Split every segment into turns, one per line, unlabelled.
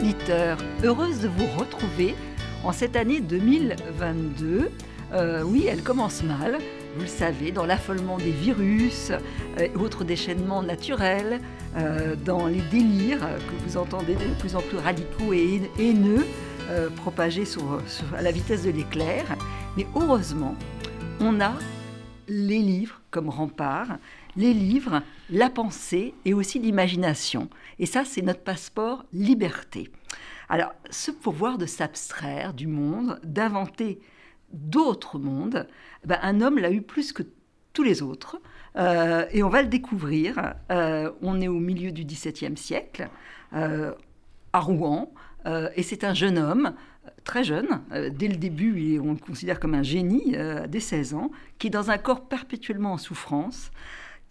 auditeurs, heureuse de vous retrouver en cette année 2022. Euh, oui, elle commence mal, vous le savez, dans l'affolement des virus euh, autres déchaînements naturels, euh, dans les délires que vous entendez de plus en plus radicaux et haineux propagés à la vitesse de l'éclair. Mais heureusement, on a les livres comme rempart, les livres, la pensée et aussi l'imagination. Et ça, c'est notre passeport liberté. Alors, ce pouvoir de s'abstraire du monde, d'inventer d'autres mondes, ben, un homme l'a eu plus que tous les autres. Euh, et on va le découvrir. Euh, on est au milieu du XVIIe siècle, euh, à Rouen, et c'est un jeune homme, très jeune, dès le début, on le considère comme un génie, dès 16 ans, qui est dans un corps perpétuellement en souffrance,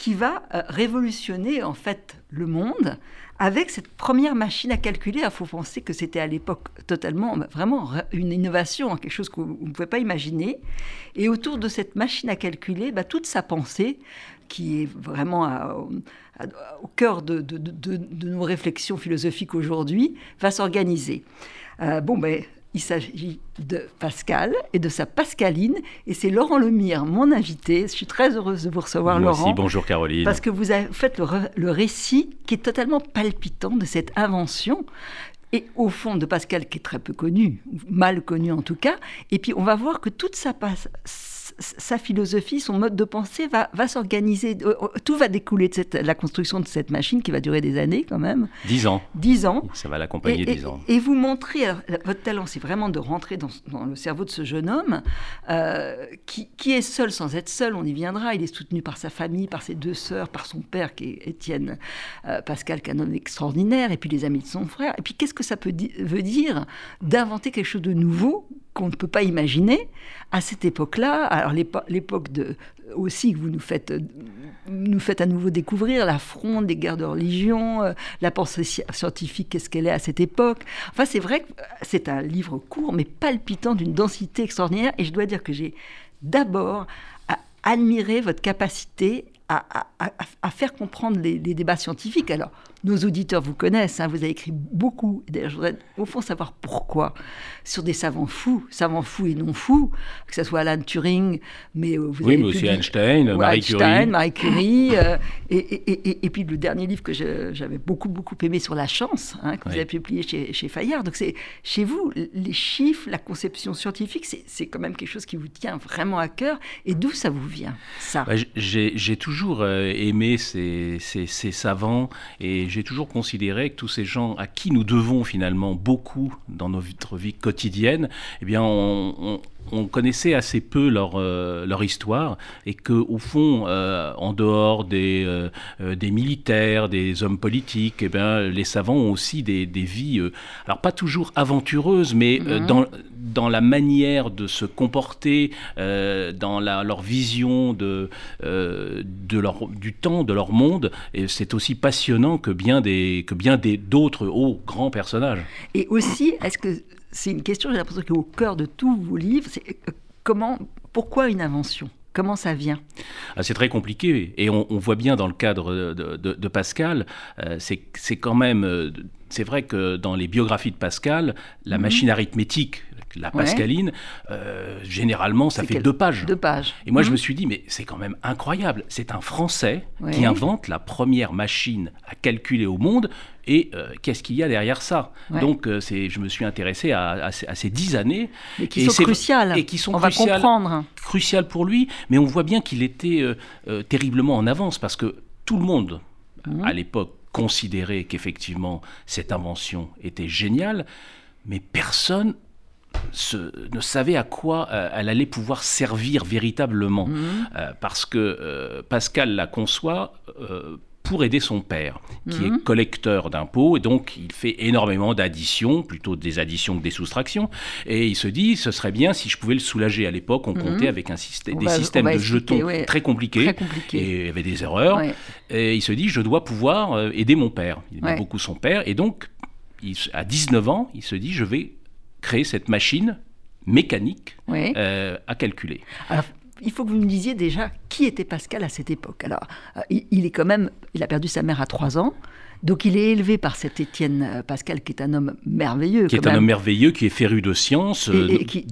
qui va euh, révolutionner en fait le monde avec cette première machine à calculer. Il faut penser que c'était à l'époque totalement, bah, vraiment une innovation, hein, quelque chose qu'on ne pouvait pas imaginer. Et autour de cette machine à calculer, bah, toute sa pensée, qui est vraiment au cœur de, nos réflexions philosophiques aujourd'hui, va s'organiser. Euh, bon, ben, il s'agit de Pascal et de sa Pascaline. Et c'est Laurent Lemire, mon invité. Je suis très heureuse de vous recevoir,
Moi
Laurent.
Aussi, bonjour Caroline.
Parce que vous avez fait le, récit qui est totalement palpitant de cette invention. Et au fond de Pascal, qui est très peu connu, mal connu en tout cas. Et puis on va voir que toute sa, sa philosophie, son mode de pensée va, va s'organiser. Euh, euh, tout va découler de cette, la construction de cette machine qui va durer des années quand même.
Dix ans.
Dix ans.
Ça va l'accompagner dix ans.
Et vous montrez, votre talent, c'est vraiment de rentrer dans, le cerveau de ce jeune homme euh, qui, qui, est seul sans être seul, on y viendra. Il est soutenu par sa famille, par ses deux sœurs, par son père qui est Étienne Pascal, est un homme extraordinaire, et puis les amis de son frère. Et puis qu'est-ce que ça peut veut dire d'inventer quelque chose de nouveau qu'on ne peut pas imaginer à cette époque-là. Alors l'époque aussi que vous nous faites nous faites à nouveau découvrir la fronde des guerres de religion, euh, la pensée scientifique, qu'est-ce qu'elle est à cette époque. Enfin, c'est vrai que c'est un livre court mais palpitant d'une densité extraordinaire et je dois dire que j'ai d'abord admiré votre capacité à, faire comprendre les, les, débats scientifiques. Alors, nos auditeurs vous connaissent, hein, vous avez écrit beaucoup. D'ailleurs, je voudrais au fond savoir pourquoi. Sur des savants fous, savants fous et non fous, que ce soit Alan Turing, mais
euh, vous oui, mais aussi Einstein, Marie Curie.
Marie Curie. Euh, et, et, et, puis le dernier livre que j'avais beaucoup, beaucoup aimé sur la chance, hein, que vous avez publié chez, chez Fayard. Donc, c'est chez vous, les chiffres, la conception scientifique, c'est quand même quelque chose qui vous tient vraiment à cœur. Et d'où ça vous vient, ça?
Bah, J'ai toujours euh, aimé ces, ces, ces savants et j'ai toujours considéré que tous ces gens à qui nous devons finalement beaucoup dans notre vie quotidienne, eh bien, on, connaissait assez peu leur, euh, leur histoire et que au fond, euh, en dehors des, euh, des militaires, des hommes politiques, eh bien, les savants ont aussi des, des vies, alors pas toujours aventureuses, mais mhm. dans, dans la manière de se comporter, dans la, leur vision de, de leur, du temps, de leur monde. Et c'est aussi passionnant que bien des que bien des d'autres hauts grands personnages.
Et aussi, est-ce que c'est une question, j'ai l'impression qu'au cœur de tous vos livres, c'est euh, comment, pourquoi une invention? Comment ça vient?
Ah, C'est très compliqué et on, voit bien dans le cadre de, Pascal, euh, c'est quand même, euh, c'est vrai que dans les biographies de Pascal, la mhm. machine arithmétique la pascaline, euh, généralement, ça fait deux pages.
Deux pages.
Et moi, je mhm. me suis dit, mais c'est quand même incroyable. C'est un Français qui invente la première machine à calculer au monde. Et euh, qu'est-ce qu'il y a derrière ça? Donc, euh, c'est, je me suis intéressé à, ces dix années.
Et qui sont cruciales.
Et qui sont
on
cruciales,
va comprendre.
Cruciales pour lui. Mais on voit bien qu'il était terriblement en avance parce que tout le monde, mhm. à l'époque, considérait qu'effectivement, cette invention était géniale. Mais personne ne savait à quoi euh, elle allait pouvoir servir véritablement. Mhm. Euh, parce que euh, Pascal la conçoit pour aider son père, qui est mhm. collecteur d'impôts, et donc il fait énormément d'additions, plutôt des additions que des soustractions, et il se dit, ce serait bien si je pouvais le soulager. À l'époque, on mhm. comptait avec un système, des systèmes de jetons très, compliqués, et il y avait des erreurs, et il se dit, je dois pouvoir aider mon père. Il aimait beaucoup son père, et donc, à 19 ans, il se dit, je vais créer cette machine mécanique euh, à calculer.
Alors, il faut que vous me disiez déjà qui était Pascal à cette époque. Alors, euh, il, est quand même, il a perdu sa mère à 3 ans. Donc il est élevé par cet Étienne euh, Pascal, qui est un homme merveilleux.
Qui est un homme merveilleux, qui est féru de sciences,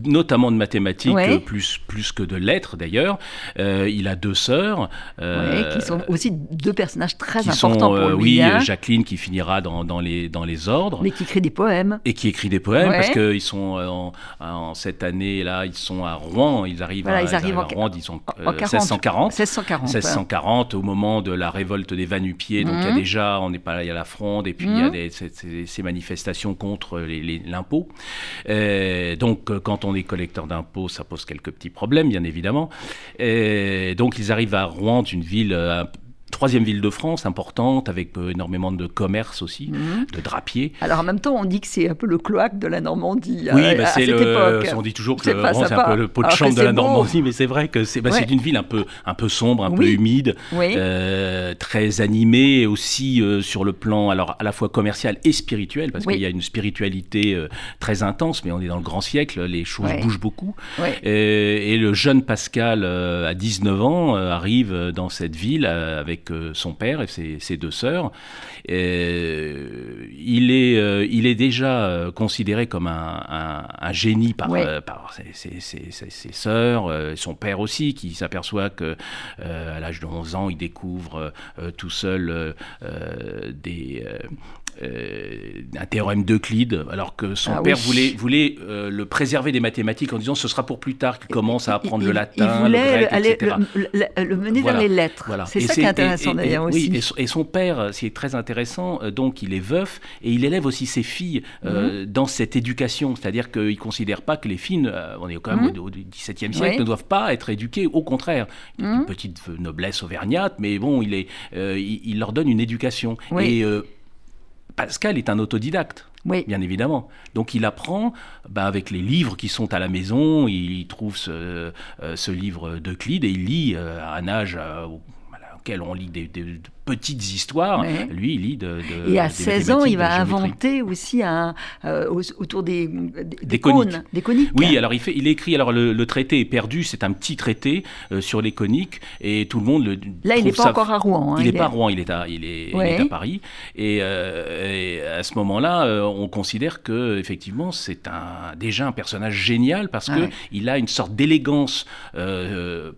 notamment de mathématiques, plus, plus que de lettres d'ailleurs. il a deux sœurs.
qui sont aussi deux personnages très importants pour lui.
Oui,
hein.
Jacqueline qui finira dans, dans, les, dans les ordres.
Mais qui écrit des poèmes.
Et qui écrit des poèmes, parce qu'ils sont en, cette année-là, ils sont à Rouen, ils arrivent, à, ils arrivent, à Rouen, ils sont 1640.
1640.
1640, au moment de la révolte des Vanupiers. Donc il y a mhm. déjà, on n'est pas il y a la fronde, et puis il y a mhm. des, ces, manifestations contre l'impôt. Euh, donc euh, quand on est collecteur d'impôts, ça pose quelques petits problèmes, bien évidemment. Et donc ils arrivent à Rouen, une ville euh, troisième ville de France importante, avec euh, énormément de commerce aussi, mhm. de drapiers.
Alors en même temps, on dit que c'est un peu le cloaque de la Normandie.
Oui, bah, c'est le. On dit toujours que c'est un peu le pot de chambre de la Normandie, mais c'est vrai que c'est bah, une ville un peu, un peu sombre, un peu humide, euh, très animée aussi euh, sur le plan alors à la fois commercial et spirituel, parce qu'il y a une spiritualité très intense, mais on est dans le grand siècle, les choses bougent beaucoup. Et, et, le jeune Pascal, à 19 ans, arrive dans cette ville avec son père et ses, deux sœurs. il, est, euh, il est déjà euh, considéré comme un, génie par, euh, par ses, ses, sœurs, son père aussi, qui s'aperçoit que à l'âge de 11 ans, il découvre tout seul des euh, un théorème d'Euclide, alors que son ah père voulait, voulait euh, le préserver des mathématiques en disant ce sera pour plus tard qu'il commence à apprendre le latin,
il voulait
le grec,
Le, mener vers les lettres. Voilà. C'est ça qui est intéressant d'ailleurs aussi.
Oui, et, son père, c'est très intéressant, euh, donc il est veuf et il élève aussi ses filles mhm. dans cette éducation, c'est-à-dire qu'il ne considère pas que les filles, on est quand même mhm. au XVIIe siècle, ne doivent pas être éduquées, au contraire. Il a une mhm. petite noblesse auvergnate, mais bon, il, est, il, leur donne une éducation. Et Pascal est un autodidacte. Oui. Bien évidemment. Donc il apprend bah, avec les livres qui sont à la maison, il trouve ce, euh, ce livre d'Euclide et il lit euh, à un âge euh, auquel on lit des, petites histoires. Lui, il lit de,
Et à 16 ans, il va inventer aussi un, euh, autour des, des, cônes, des coniques.
Oui, alors il, fait, il écrit, alors le, traité est perdu, c'est un petit traité euh, sur les coniques, et tout le monde le.
Là, il n'est pas encore à Rouen.
Hein, il n'est pas à Rouen, il est à, il est, à Paris. Et, euh, à ce moment-là, on considère que effectivement, c'est un, déjà un personnage génial parce qu'il il a une sorte d'élégance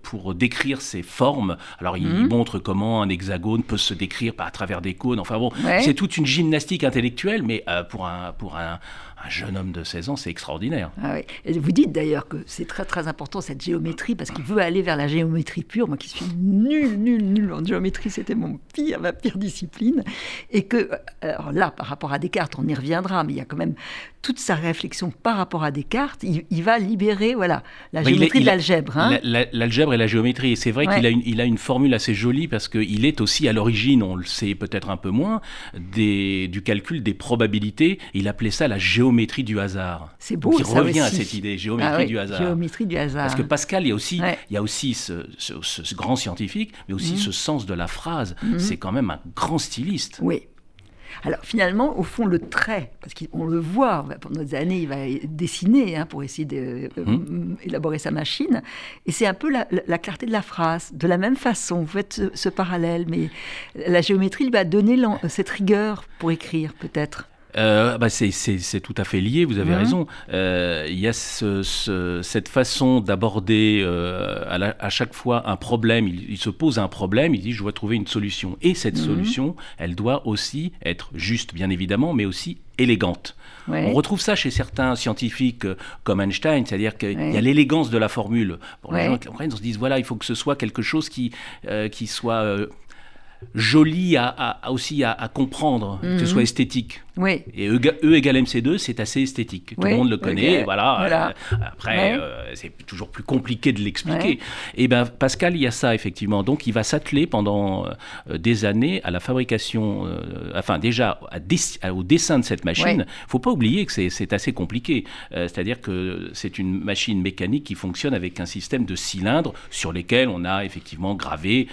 pour décrire ses formes. Alors, il mhm. montre comment un hexagone peut se décrire à travers des cônes. Enfin bon, c'est toute une gymnastique intellectuelle, mais euh, pour, un, pour un, un jeune homme de 16 ans, c'est extraordinaire.
Ah Et vous dites d'ailleurs que c'est très très important cette géométrie parce qu'il veut aller vers la géométrie pure. Moi qui suis nul, nul, nul en géométrie, c'était mon pire, ma pire discipline. Et que, alors là, par rapport à Descartes, on y reviendra, mais il y a quand même toute sa réflexion par rapport à Descartes. Il, va libérer voilà, la géométrie de l'algèbre. Hein.
L'algèbre et la géométrie. Et c'est vrai qu'il a, une, il a une formule assez jolie parce qu'il est aussi à l'origine, on le sait peut-être un peu moins, des, du calcul des probabilités. Il appelait ça la géométrie géométrie du hasard.
C'est beau.
Donc, il revient à cette idée, géométrie
ah
du hasard.
Géométrie du hasard.
Parce que Pascal, il y a aussi, il y a aussi ce, grand scientifique, mais aussi mhm. ce sens de la phrase. Mhm. C'est quand même un grand styliste.
Oui. Alors finalement, au fond, le trait, parce qu'on le voit, pendant des années, il va dessiner hein, pour essayer d'élaborer mhm. sa machine, et c'est un peu la, clarté de la phrase. De la même façon, vous faites ce, parallèle, mais la géométrie lui va donner cette rigueur pour écrire, peut-être.
Euh, bah c'est tout à fait lié, vous avez raison. Euh, il y a ce, cette façon d'aborder euh, à, à, chaque fois un problème. Il, se pose un problème, il dit je dois trouver une solution. Et cette mhm. solution, elle doit aussi être juste, bien évidemment, mais aussi élégante. On retrouve ça chez certains scientifiques comme Einstein, c'est-à-dire qu'il y a l'élégance de la formule. Pour les gens qui comprennent, on se dit voilà, il faut que ce soit quelque chose qui, qui soit joli à, aussi à, comprendre, que ce mhm. soit esthétique.
Oui.
Et E, e égale MC2, c'est assez esthétique. Tout le monde le connaît. Voilà. Euh, après, euh, c'est toujours plus compliqué de l'expliquer. Et ben Pascal, il y a ça effectivement. Donc, il va s'atteler pendant euh, des années à la fabrication, enfin déjà au dessin de cette machine. Il faut pas oublier que c'est assez compliqué. C'est-à-dire que c'est une machine mécanique qui fonctionne avec un système de cylindres sur lesquels on a effectivement gravé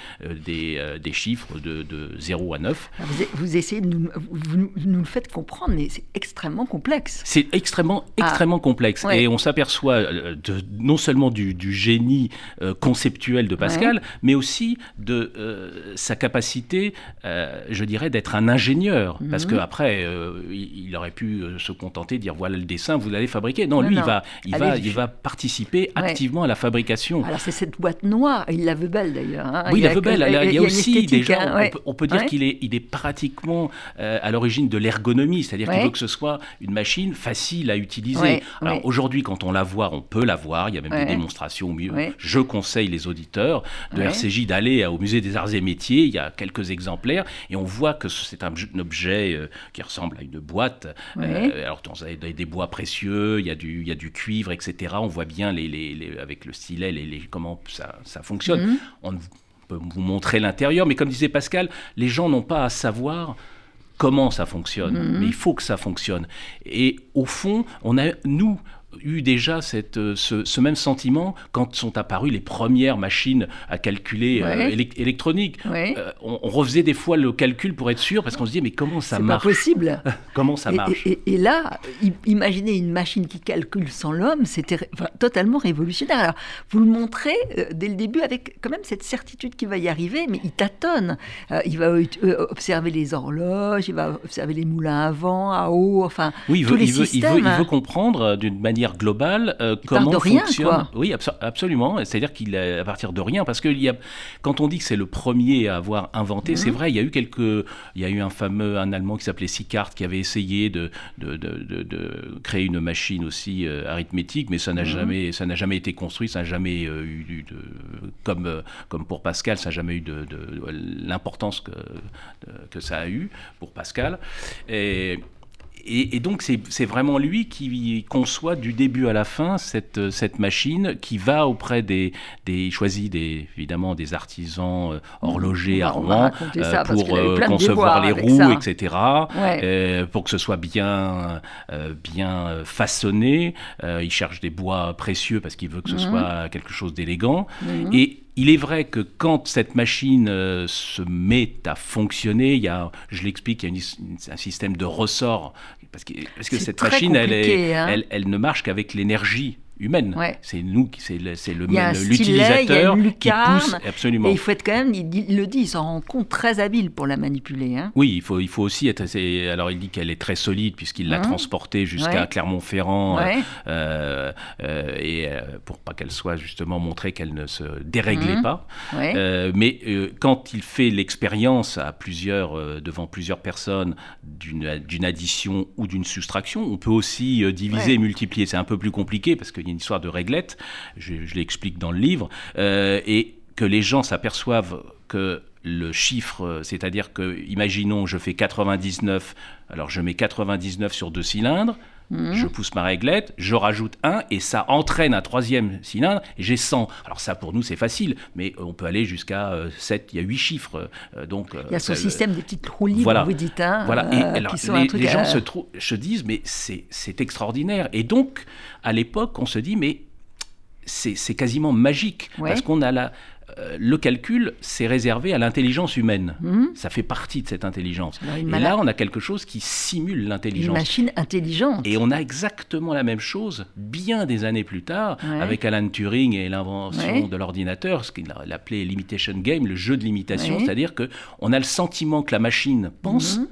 des, des chiffres de, de, 0 à 9.
Vous, vous, essayez de nous, vous, nous le faites comprendre, mais c'est extrêmement complexe.
C'est extrêmement, ah. extrêmement complexe. Et on s'aperçoit euh, non seulement du, génie euh, conceptuel de Pascal, mais aussi de euh, sa capacité, je dirais, d'être un ingénieur. Parce mhm. qu'après, il, aurait pu se contenter de dire voilà le dessin, vous l'allez fabriquer. Non, lui, il, va, il, va, il va participer activement à la fabrication.
Alors, c'est cette boîte noire, il la veut belle d'ailleurs. Hein.
Oui, il, la veut belle. Il y a, aussi des gens, hein, on, peut, dire qu'il est, il est pratiquement à l'origine de l'ergonomie, c'est-à-dire qu'il veut que ce soit une machine facile à utiliser. Alors aujourd'hui, quand on la voit, on peut la voir, il y a même des démonstrations mieux. Je conseille les auditeurs de RCJ d'aller au musée des arts et métiers, il y a quelques exemplaires, et on voit que c'est un, objet euh, qui ressemble à une boîte. Euh, alors dans des, des bois précieux, il y, a du, il y a du cuivre, etc. On voit bien les, les, avec le stylet les, comment ça, ça fonctionne. Mhm. On peut vous montrer l'intérieur, mais comme disait Pascal, les gens n'ont pas à savoir comment ça fonctionne, mhm. mais il faut que ça fonctionne. Et au fond, on a, nous, eu déjà cette, euh, ce, même sentiment quand sont apparues les premières machines à calculer euh, électroniques. Euh, on, refaisait des fois le calcul pour être sûr parce qu'on se disait mais comment ça marche
C'est pas possible.
comment ça marche
et, là, imaginez une machine qui calcule sans l'homme, c'était totalement révolutionnaire. Alors vous le montrez dès le début avec quand même cette certitude qu'il va y arriver, mais il tâtonne. il va observer les horloges, il va observer les moulins à vent, à eau, enfin
oui,
tous les
il
systèmes.
il veut, il veut comprendre d'une manière globale euh, comment fonctionne. Oui, absolument. C'est-à-dire qu'il à partir de rien, parce que y a, quand on dit que c'est le premier à avoir inventé, c'est mhm. vrai. Il y a eu quelques, il y a eu un fameux, un Allemand qui s'appelait Sicart qui avait essayé de, de, de, créer une machine aussi euh, arithmétique, mais ça n'a mhm. jamais, ça n'a jamais été construit, ça n'a jamais euh, eu de, comme comme pour Pascal, ça n'a jamais eu de, l'importance que que ça a eu pour Pascal. Et et, donc c'est vraiment lui qui conçoit du début à la fin cette, cette machine qui va auprès des, des choisit des, évidemment des artisans euh, horlogers à Rouen euh, pour euh, concevoir les roues, etc. pour que ce soit bien, bien façonné. il cherche des bois précieux parce qu'il veut que ce mhm. soit quelque chose d'élégant. Mhm. Et il est vrai que quand cette machine euh, se met à fonctionner, il y a, je l'explique, il y a un système de ressort, parce que, parce que cette machine, elle, est, hein. elle, elle, ne marche qu'avec l'énergie humaine. C'est nous, c'est l'utilisateur qui pousse absolument.
Et il faut être quand même, il, le dit, il s'en rend compte très habile pour la manipuler. Hein.
Oui, il faut, il faut aussi être. Assez, alors il dit qu'elle est très solide puisqu'il l'a mmh. transportée jusqu'à Clermont-Ferrand euh, euh, et euh, pour pas qu'elle soit justement montrée qu'elle ne se déréglait mmh. pas. mais quand il fait l'expérience à plusieurs devant plusieurs personnes d'une addition ou d'une soustraction, on peut aussi diviser et multiplier. C'est un peu plus compliqué parce que une histoire de réglette, je, l'explique dans le livre, euh, et que les gens s'aperçoivent que le chiffre, c'est-à-dire que, imaginons, je fais 99, alors je mets 99 sur deux cylindres, Mhm. Je pousse ma réglette, je rajoute un et ça entraîne un troisième cylindre et j'ai 100. Alors ça pour nous c'est facile, mais on peut aller jusqu'à 7, euh, il y a 8 chiffres.
Euh, donc, il y a ce système des petites roues libres, vous dites. Hein,
voilà, et alors, les, gens se, se, disent mais c'est extraordinaire. Et donc à l'époque on se dit mais c'est quasiment magique parce qu'on a la, euh, le calcul, c'est réservé à l'intelligence humaine. Mhm. Ça fait partie de cette intelligence. et là, on a quelque chose qui simule l'intelligence.
Une machine intelligente.
Et on a exactement la même chose bien des années plus tard avec Alan Turing et l'invention de l'ordinateur, ce qu'il appelait l'imitation game, le jeu de l'imitation, c'est-à-dire que on a le sentiment que la machine pense, mhm.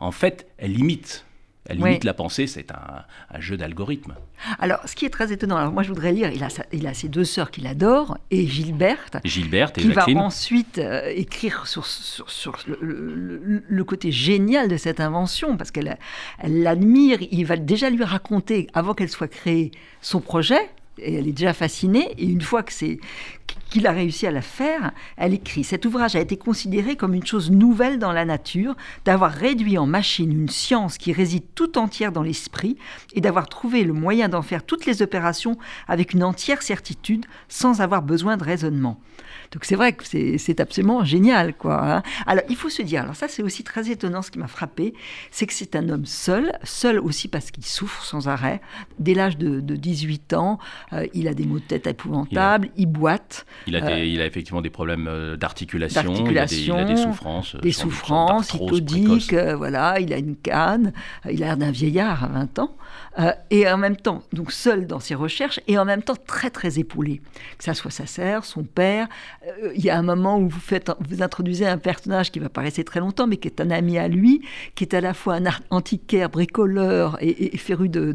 en fait, elle imite. Elle limite la pensée, c'est un, jeu d'algorithme.
Alors, ce qui est très étonnant, alors moi je voudrais lire, il a, il a ses deux sœurs qu'il adore, et Gilberte,
Gilberte et
qui va ensuite euh, écrire sur, sur, le, côté génial de cette invention, parce qu'elle l'admire, il va déjà lui raconter, avant qu'elle soit créée, son projet, elle est déjà fascinée, et une fois que c'est qu'il a réussi à la faire, elle écrit Cet ouvrage a été considéré comme une chose nouvelle dans la nature, d'avoir réduit en machine une science qui réside tout entière dans l'esprit et d'avoir trouvé le moyen d'en faire toutes les opérations avec une entière certitude sans avoir besoin de raisonnement. Donc c'est vrai que c'est absolument génial, quoi. Hein. Alors il faut se dire, alors ça c'est aussi très étonnant, ce qui m'a frappé, c'est que c'est un homme seul, seul aussi parce qu'il souffre sans arrêt. Dès l'âge de, 18 ans, euh, il a des maux de tête épouvantables, il, boite.
Il a, euh, il a effectivement des problèmes d'articulation, il, a des souffrances.
Des souffrances, hypodiques, voilà, il a une canne, il a l'air d'un vieillard à 20 ans. Et en même temps, donc seul dans ses recherches, et en même temps très très épaulé. Que ça soit sa sœur, son père. Euh, il y a un moment où vous, faites, introduisez un personnage qui va pas rester très longtemps, mais qui est un ami à lui, qui est à la fois un antiquaire, bricoleur et, féru de,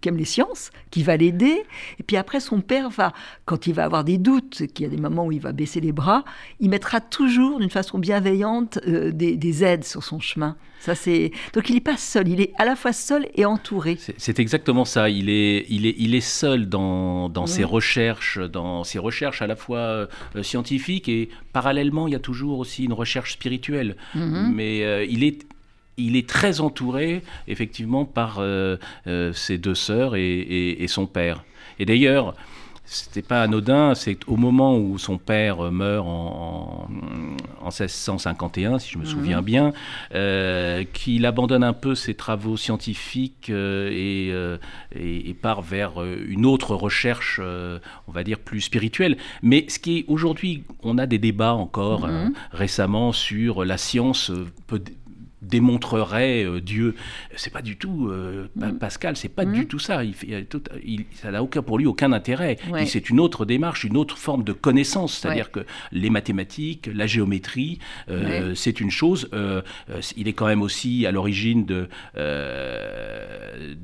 qui aime les sciences, qui va l'aider. Et puis après, son père va, quand il va avoir des doutes, qu'il y a des moments où il va baisser les bras, il mettra toujours d'une façon bienveillante euh, des aides sur son chemin. Ça, c'est... Donc il n'est pas seul, il est à la fois seul et entouré.
C'est exactement ça, il est, il est, il est seul dans, dans ses recherches, dans ses recherches à la fois euh, scientifiques et parallèlement, il y a toujours aussi une recherche spirituelle. Mhm. Mais euh, il est il est très entouré, effectivement, par euh, ses deux sœurs et, et son père. Et d'ailleurs, c'était pas anodin, c'est au moment où son père meurt en, en, 1651, si je me souviens mhm. bien, euh, qu'il abandonne un peu ses travaux scientifiques euh, euh, et, et, part vers une autre recherche, on va dire, plus spirituelle. Mais ce qui est aujourd'hui, on a des débats encore mhm. récemment sur la science peut démontrerait euh, Dieu. C'est pas du tout euh, mm. Pascal, c'est pas du mm. tout ça. Il, il, ça n'a aucun pour lui aucun intérêt. C'est une autre démarche, une autre forme de connaissance. C'est-à-dire que les mathématiques, la géométrie, euh, c'est une chose. il est quand même aussi à l'origine de de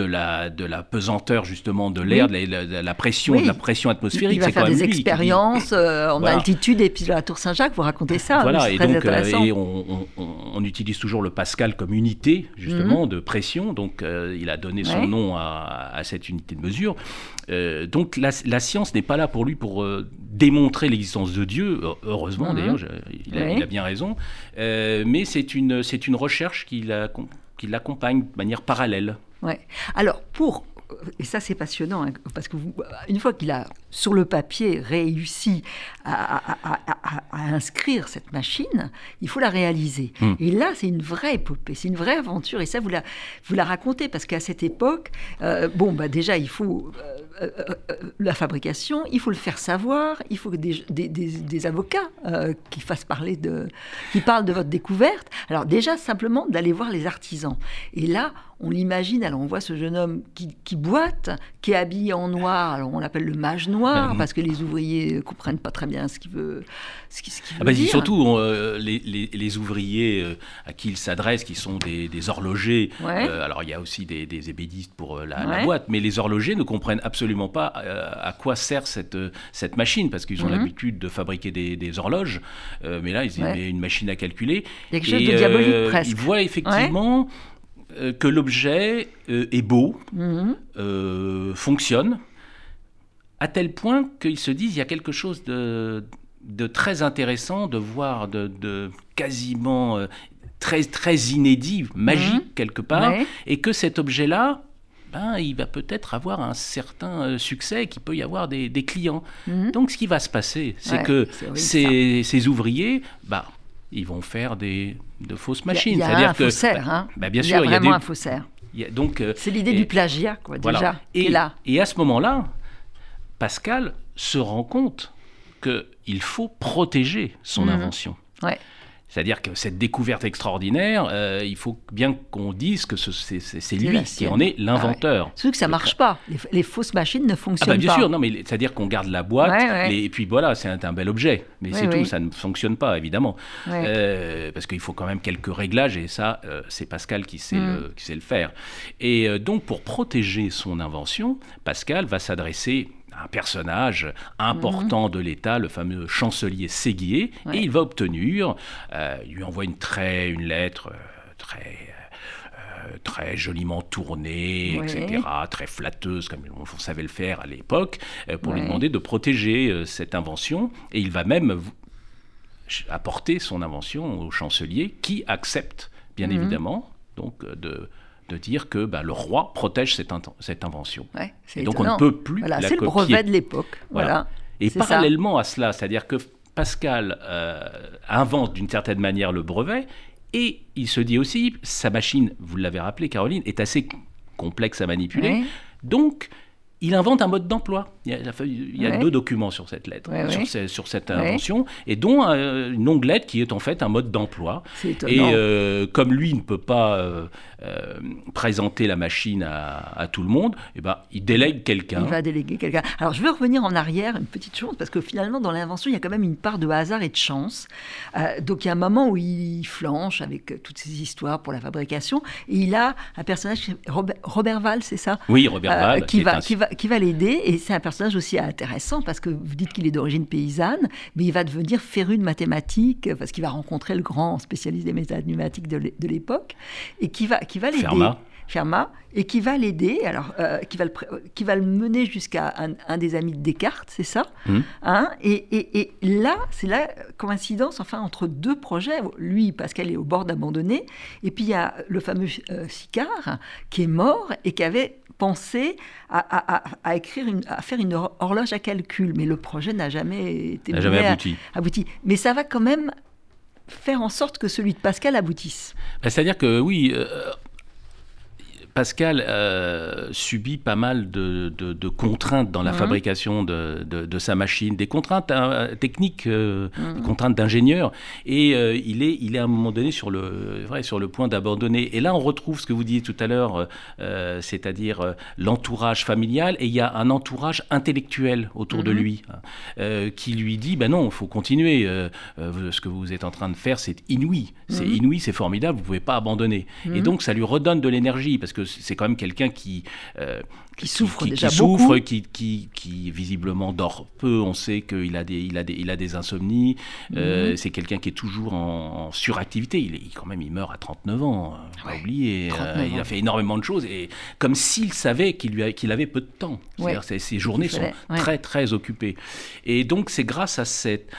la, de la pesanteur justement de l'air, de, la, pression, de la pression atmosphérique.
Il va faire des expériences euh, en altitude et puis de la Tour Saint-Jacques, vous racontez ça.
Voilà, et donc euh, et on, on, utilise toujours le Pascal comme unité justement mhm. de pression, donc euh, il a donné son nom à, à, cette unité de mesure. donc la, la science n'est pas là pour lui pour démontrer l'existence de Dieu, heureusement mhm. d'ailleurs, il, il, a bien raison, mais c'est une, une recherche qui l'accompagne de manière parallèle.
Ouais. Alors, pour et ça c'est passionnant, hein, parce que vous, une fois qu'il a sur le papier réussi à, inscrire cette machine, il faut la réaliser. Hmm. Et là c'est une vraie épopée, c'est une vraie aventure, et ça vous la, vous la racontez, parce qu'à cette époque, euh, bon, bah, déjà il faut euh, la fabrication, il faut le faire savoir, il faut des, des, des, avocats qui fassent parler de, qui parlent de votre découverte. Alors déjà simplement d'aller voir les artisans. Et là, on l'imagine, alors on voit ce jeune homme qui, qui, boite, qui est habillé en noir, alors on l'appelle le mage noir, ben parce que les ouvriers ne comprennent pas très bien ce qu'il veut, ce qu'il,
ah ben, Surtout euh, les, les, ouvriers euh, à qui il s'adresse, qui sont des, des horlogers, euh, alors il y a aussi des, des ébédistes pour la, boîte, mais les horlogers ne comprennent absolument pas à quoi sert cette, cette machine, parce qu'ils ont mhm. l'habitude de fabriquer des, horloges, mais là ils ont une machine à calculer.
Il y a quelque chose de diabolique presque.
Ils voient effectivement... Euh, que l'objet euh, est beau, mhm. euh, fonctionne, à tel point qu'ils se disent il y a quelque chose de, très intéressant de voir, de, quasiment très, très inédit, magique mhm. quelque part, et que cet objet-là, ben, il va peut-être avoir un certain succès, qu'il peut y avoir des, clients. Mhm. Donc ce qui va se passer, c'est que ces, ces, ouvriers, bah, ils vont faire des, de fausses machines.
Il y a, un faussaire, hein.
Bah, bien sûr,
il y a vraiment un faussaire.
donc,
euh, c'est l'idée du plagiat, quoi, déjà.
Et,
là.
et à ce moment-là, Pascal se rend compte qu'il faut protéger son mmh. invention.
Ouais.
C'est-à-dire que cette découverte extraordinaire, euh, il faut bien qu'on dise que c'est lui qui en est l'inventeur.
Ah que ça marche pas. Les, fausses machines ne fonctionnent
ah
bah,
bien sûr, non, mais c'est-à-dire qu'on garde la boîte et puis voilà, c'est un, bel objet. Mais c'est tout, ça ne fonctionne pas évidemment, euh, parce qu'il faut quand même quelques réglages et ça, euh, c'est Pascal qui sait, le, mm. qui sait le faire. Et donc pour protéger son invention, Pascal va s'adresser un personnage important de l'État, le fameux chancelier Séguier, et il va obtenir, euh, il lui envoie une, très, une lettre euh, très euh, très joliment tournée, etc., très flatteuse, comme on savait le faire à l'époque, pour lui demander de protéger cette invention. Et il va même apporter son invention au chancelier, qui accepte, bien mhm. évidemment, donc de, de dire que bah, le roi protège cette, cette invention.
et
donc on ne peut plus
voilà, C'est le brevet de l'époque. Voilà.
Et parallèlement à cela, c'est-à-dire que Pascal invente d'une certaine manière le brevet et il se dit aussi, sa machine, vous l'avez rappelé Caroline, est assez complexe à manipuler. Donc, il invente un mode d'emploi. Il y a, deux documents sur cette lettre, sur, cette invention, et dont euh, une longue lettre qui est en fait un mode d'emploi. Et euh, comme lui ne peut pas euh, présenter la machine à, tout le monde, eh ben, il délègue quelqu'un.
Il va déléguer quelqu'un. Alors je vais revenir en arrière une petite chose, parce que finalement dans l'invention, il y a quand même une part de hasard et de chance. donc il y a un moment où il flanche avec toutes ces histoires pour la fabrication, et il a un personnage, Robert, Robert Val, c'est ça?
Oui, Robert Val.
qui, va, qui, va, qui va l'aider. Et c'est un personnage aussi intéressant parce que vous dites qu'il est d'origine paysanne, mais il va devenir féru de mathématiques parce qu'il va rencontrer le grand spécialiste des méthodes numériques de l'époque et qui va, qui va l'aider. Et qui va l'aider, alors euh, qui, va le, qui va le mener jusqu'à un, des amis de Descartes, c'est ça mmh. hein et, et, et, là, c'est la coïncidence enfin entre deux projets. Lui, Pascal est au bord d'abandonner, et puis il y a le fameux euh, Sicard qui est mort et qui avait pensé à, à, écrire une, à faire une horloge à calcul, mais le projet n'a jamais été
jamais abouti.
abouti. Mais ça va quand même faire en sorte que celui de Pascal aboutisse.
Ben, c'est-à-dire que oui, euh, Pascal euh, subit pas mal de, contraintes dans la mhm. fabrication de, sa machine, des contraintes euh, techniques, euh, mhm. des contraintes d'ingénieur, et il, est, il est à un moment donné sur le, vrai, sur le point d'abandonner. Et là, on retrouve ce que vous disiez tout à l'heure, c'est-à-dire l'entourage familial, et il y a un entourage intellectuel autour de mhm. lui, hein, qui lui dit, ben non, il faut continuer, ce que vous êtes en train de faire, c'est inouï, c'est inouï, c'est formidable, vous ne pouvez pas abandonner. Et donc, ça lui redonne de l'énergie, parce que c'est quand même quelqu'un qui,
euh, qui souffre
qui,
déjà
qui
beaucoup.
qui, qui, qui, visiblement dort peu. On sait qu'il a des, il a des, il a des insomnies. Euh, mhm. c'est quelqu'un qui est toujours en, suractivité. Il, est, quand même, il meurt à 39 ans. Hein, pas oublier. Euh, il a fait énormément de choses et comme s'il savait qu'il qu'il avait peu de temps. ses, journées sont très très occupées. Et donc c'est grâce à cette,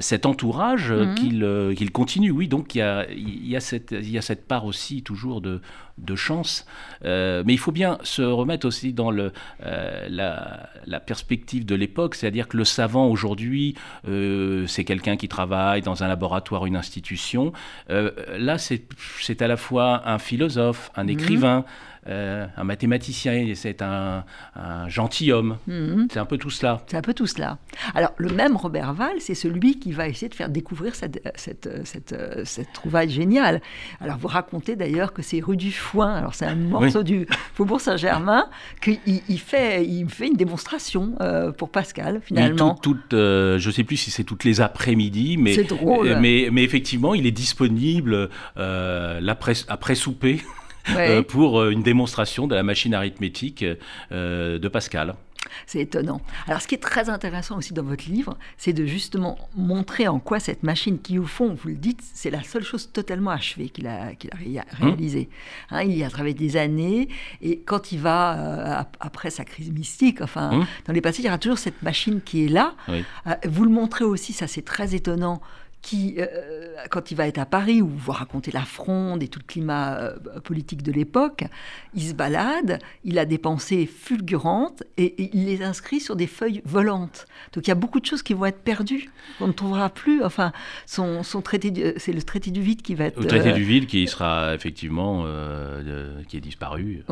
cet entourage mhm. qu'il qu'il continue. Oui, donc il y a, il y a cette, il y a cette part aussi toujours de de chance. Euh, mais il faut bien se remettre aussi dans le, euh, la, perspective de l'époque, c'est-à-dire que le savant aujourd'hui, euh, c'est quelqu'un qui travaille dans un laboratoire, une institution. là, c'est à la fois un philosophe, un mhm. écrivain. Euh, un mathématicien, c'est un, gentilhomme. Mhm. C'est un peu tout cela.
C'est un peu tout cela. Alors, le même Robert Val, c'est celui qui va essayer de faire découvrir cette, cette, cette, trouvaille géniale. Alors, vous racontez d'ailleurs que c'est rue du Foin, alors c'est un morceau du Faubourg Saint-Germain, qu'il il fait, il fait une démonstration euh, pour Pascal, finalement.
Euh, je ne sais plus si c'est toutes les après-midi, mais, mais, mais, effectivement, il est disponible après souper. Euh, pour euh, une démonstration de la machine arithmétique euh, de Pascal.
C'est étonnant. Alors, ce qui est très intéressant aussi dans votre livre, c'est de justement montrer en quoi cette machine, qui au fond, vous le dites, c'est la seule chose totalement achevée qu'il a, qu'il a hum. réalisée. Hein, il y a travaillé des années, et quand il va, après sa crise mystique, enfin, hum. dans les passés, il y aura toujours cette machine qui est là. vous le montrez aussi, ça c'est très étonnant, qui, euh, quand il va être à Paris, où va raconter la fronde et tout le climat euh, politique de l'époque, il se balade, il a des pensées fulgurantes et, il les inscrit sur des feuilles volantes. Donc il y a beaucoup de choses qui vont être perdues, on ne trouvera plus. Enfin, son, son traité, c'est le traité du vide qui va être.
Le traité euh, du vide qui sera effectivement qui est disparu.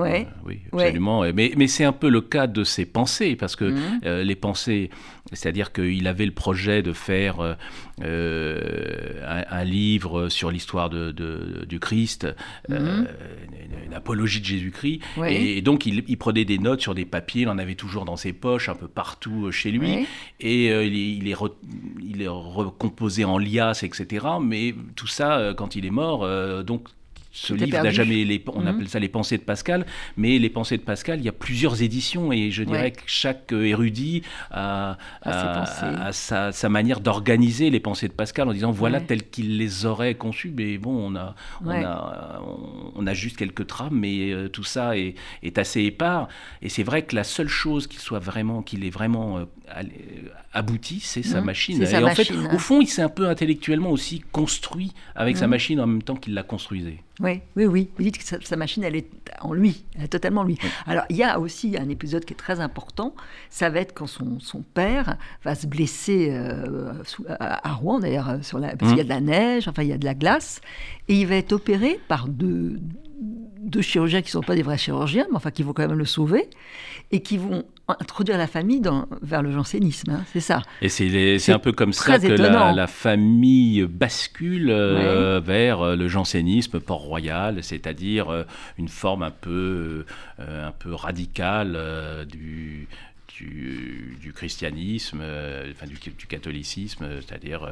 oui, absolument. Mais, mais c'est un peu le cas de ses pensées, parce que mmh. les pensées, c'est-à-dire qu'il avait le projet de faire euh, un, livre sur l'histoire de, du Christ, euh, mhm. une, apologie de Jésus-Christ. Et, donc, il, prenait des notes sur des papiers, il en avait toujours dans ses poches, un peu partout chez lui. Et euh, il, est, il, est recomposé en liasse, etc. Mais tout ça, quand il est mort, donc ce livre n'a jamais les, on mhm. appelle ça les pensées de Pascal, mais les pensées de Pascal, il y a plusieurs éditions et je dirais que chaque euh, érudit a, sa, manière d'organiser les pensées de Pascal en disant voilà tel qu'il les aurait conçues. Mais bon, on a, on, a, on, a juste quelques trames, mais euh, tout ça est, est, assez épars. Et c'est vrai que la seule chose qu'il soit vraiment, qu'il est vraiment euh, abouti, c'est sa mhm. machine.
Et
en fait, au fond, il s'est un peu intellectuellement aussi construit avec sa mhm. machine en même temps qu'il la construisait.
Oui, oui, oui. Vous dites que sa, machine, elle est en lui, elle est totalement en lui. Alors, il y a aussi un épisode qui est très important. Ça va être quand son, son père va se blesser euh, à, Rouen, d'ailleurs, parce qu'il y a de la neige, enfin, il y a de la glace, et il va être opéré par deux, deux chirurgiens qui ne sont pas des vrais chirurgiens, mais enfin qui vont quand même le sauver, et qui vont introduire la famille dans, vers le jansénisme, hein, c'est ça.
Et c'est un peu comme ça que la, famille bascule euh, vers euh, le jansénisme port-royal, c'est-à-dire euh, une forme un peu, un peu radicale du, du, christianisme, enfin du, catholicisme, c'est-à-dire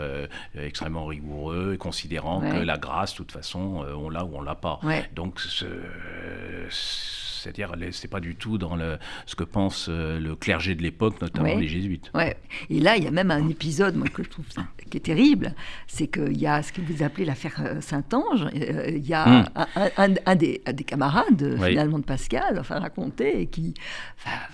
extrêmement rigoureux et considérant que la grâce, de toute façon, on l'a ou on l'a pas. Donc, ce, c'est-à-dire, c'est pas du tout dans le, ce que pense euh, le clergé de l'époque, notamment les jésuites.
Ouais. Et là, il y a même un épisode moi, que je trouve qui est terrible, c'est qu'il y a ce que vous appelez l'affaire euh, Saint-Ange. Euh, il y a hmm. un, des, des, camarades, finalement, de Pascal, enfin, raconté, et qui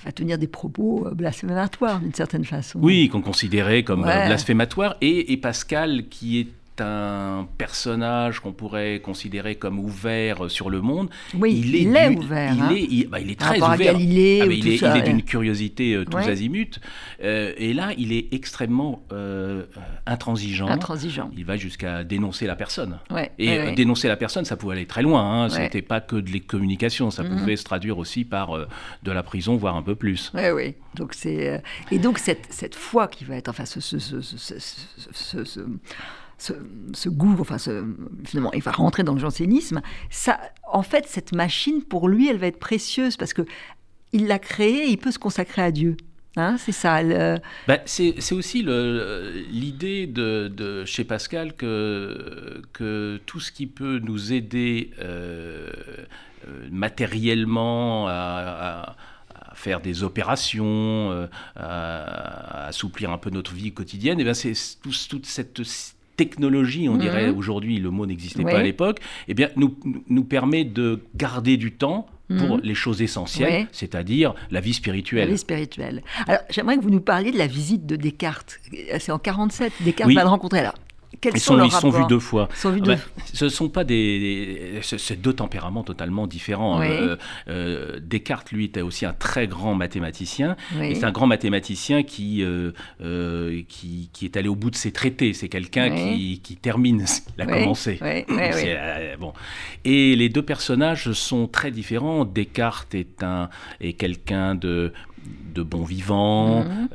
va, tenir des propos blasphématoires, d'une certaine façon.
Oui, qu'on considérait comme blasphématoires. Et, et Pascal, qui est un personnage qu'on pourrait considérer comme ouvert sur le monde.
Oui, il est, ouvert.
Il, est, il, bah, est très ouvert.
Galilée,
ah, il, est, d'une curiosité euh, tous azimuts. Euh, et là, il est extrêmement euh, intransigeant.
Intransigeant.
Il va jusqu'à dénoncer la personne. et dénoncer la personne, ça pouvait aller très loin. Hein. Ce n'était pas que de les communications, ça mhm. pouvait se traduire aussi par de la prison, voire un peu plus.
Oui, oui. Donc c'est et donc cette, cette foi qui va être, enfin, ce, ce, ce, ce ce, goût, enfin, finalement, il va rentrer dans le jansénisme. Ça, en fait, cette machine, pour lui, elle va être précieuse parce que il l'a créée, il peut se consacrer à Dieu. Hein, c'est ça.
Bah, c'est aussi l'idée de, chez Pascal que, que tout ce qui peut nous aider euh, euh, matériellement à, faire des opérations, euh, à, assouplir un peu notre vie quotidienne, et eh c'est toute cette technologie, on dirait mhm. aujourd'hui, le mot n'existait pas à l'époque, eh bien, nous, nous permet de garder du temps pour mhm. les choses essentielles, c'est-à-dire la vie spirituelle.
La vie spirituelle. Alors, j'aimerais que vous nous parliez de la visite de Descartes. C'est en 47, Descartes va le rencontrer. Alors,
ils sont, ils sont vus deux fois. Ah ben, ce ne sont pas des, c'est deux tempéraments totalement différents. Hein. Euh, euh, Descartes, lui, était aussi un très grand mathématicien. Et c'est un grand mathématicien qui, euh, qui, qui, est allé au bout de ses traités. C'est quelqu'un qui, qui, termine ce qu'il a commencé. bon. Et les deux personnages sont très différents. Descartes est, un, est quelqu'un de, de bon vivant. Mhm.